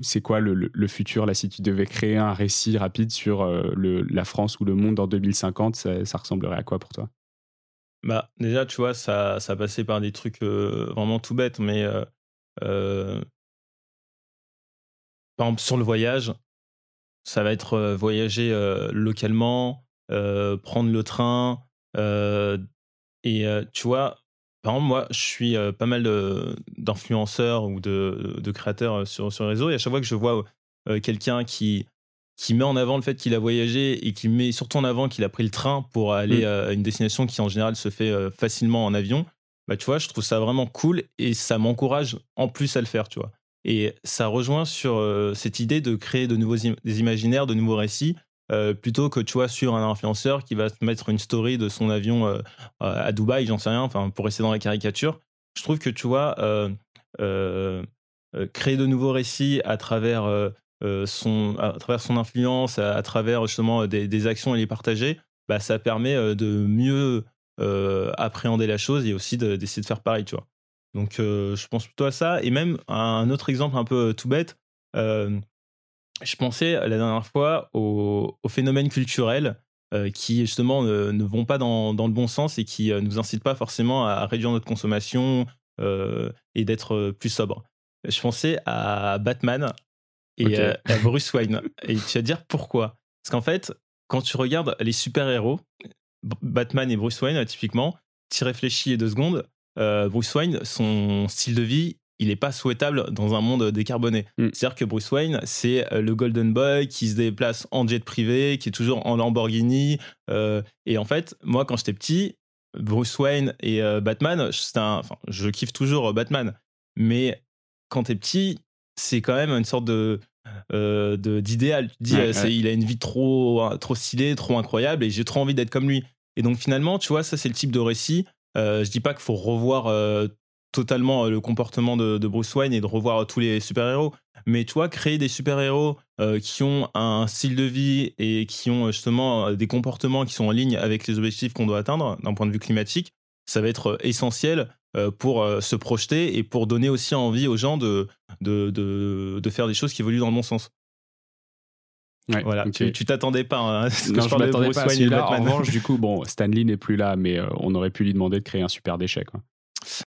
c'est quoi le, futur là si tu devais créer un récit rapide sur le, la France ou le monde en 2050 ça, ressemblerait à quoi pour toi? Bah déjà tu vois ça ça passait par des trucs vraiment tout bêtes mais par exemple sur le voyage ça va être voyager localement prendre le train et tu vois par exemple, moi, je suis pas mal d'influenceurs ou de, créateurs sur, sur le réseau, et à chaque fois que je vois quelqu'un qui, qui met en avant le fait qu'il a voyagé et qui met surtout en avant qu'il a pris le train pour aller mmh. à une destination qui en général se fait facilement en avion, bah tu vois, je trouve ça vraiment cool et ça m'encourage en plus à le faire, tu vois. Et ça rejoint sur cette idée de créer de nouveaux des imaginaires, de nouveaux récits euh, plutôt que tu vois sur un influenceur qui va mettre une story de son avion euh, à Dubaï, j'en sais rien, enfin pour rester dans la caricature. Je trouve que tu vois euh, créer de nouveaux récits à travers son à travers son influence, à, travers justement des, actions et les partager, bah ça permet de mieux appréhender la chose et aussi d'essayer de, faire pareil, tu vois. Donc je pense plutôt à ça et même un autre exemple un peu tout bête je pensais la dernière fois aux, phénomènes culturels euh, qui justement ne, vont pas dans, le bon sens et qui ne euh, nous incitent pas forcément à, réduire notre consommation euh, et d'être plus sobre. Je pensais à Batman et à Bruce Wayne. Et tu vas dire pourquoi? Parce qu'en fait, quand tu regardes les super-héros, Batman et Bruce Wayne, typiquement, tu réfléchis deux secondes, Bruce Wayne, son style de vie, il n'est pas souhaitable dans un monde décarboné. Mm. C'est-à-dire que Bruce Wayne, c'est euh, le Golden Boy qui se déplace en jet privé, qui est toujours en Lamborghini. Euh, et en fait, moi, quand j'étais petit, Bruce Wayne et euh, Batman, un, je kiffe toujours Batman. Mais quand t'es petit, c'est quand même une sorte de d'idéal. Tu dis, il a une vie trop trop stylée, trop incroyable, et j'ai trop envie d'être comme lui. Et donc finalement, tu vois, ça c'est le type de récit. je dis pas qu'il faut revoir totalement euh, le comportement de, Bruce Wayne et de revoir tous les super-héros. Mais tu vois, créer des super-héros euh, qui ont un style de vie et qui ont justement euh, des comportements qui sont en ligne avec les objectifs qu'on doit atteindre d'un point de vue climatique, ça va être essentiel pour se projeter et pour donner aussi envie aux gens de, de, de, faire des choses qui évoluent dans le bon sens. voilà, tu t'attendais pas hein, à ce que je, m'attendais pas à celui-là. En revanche, du coup, bon, Stanley n'est plus là, mais on aurait pu lui demander de créer un super déchet. Quoi.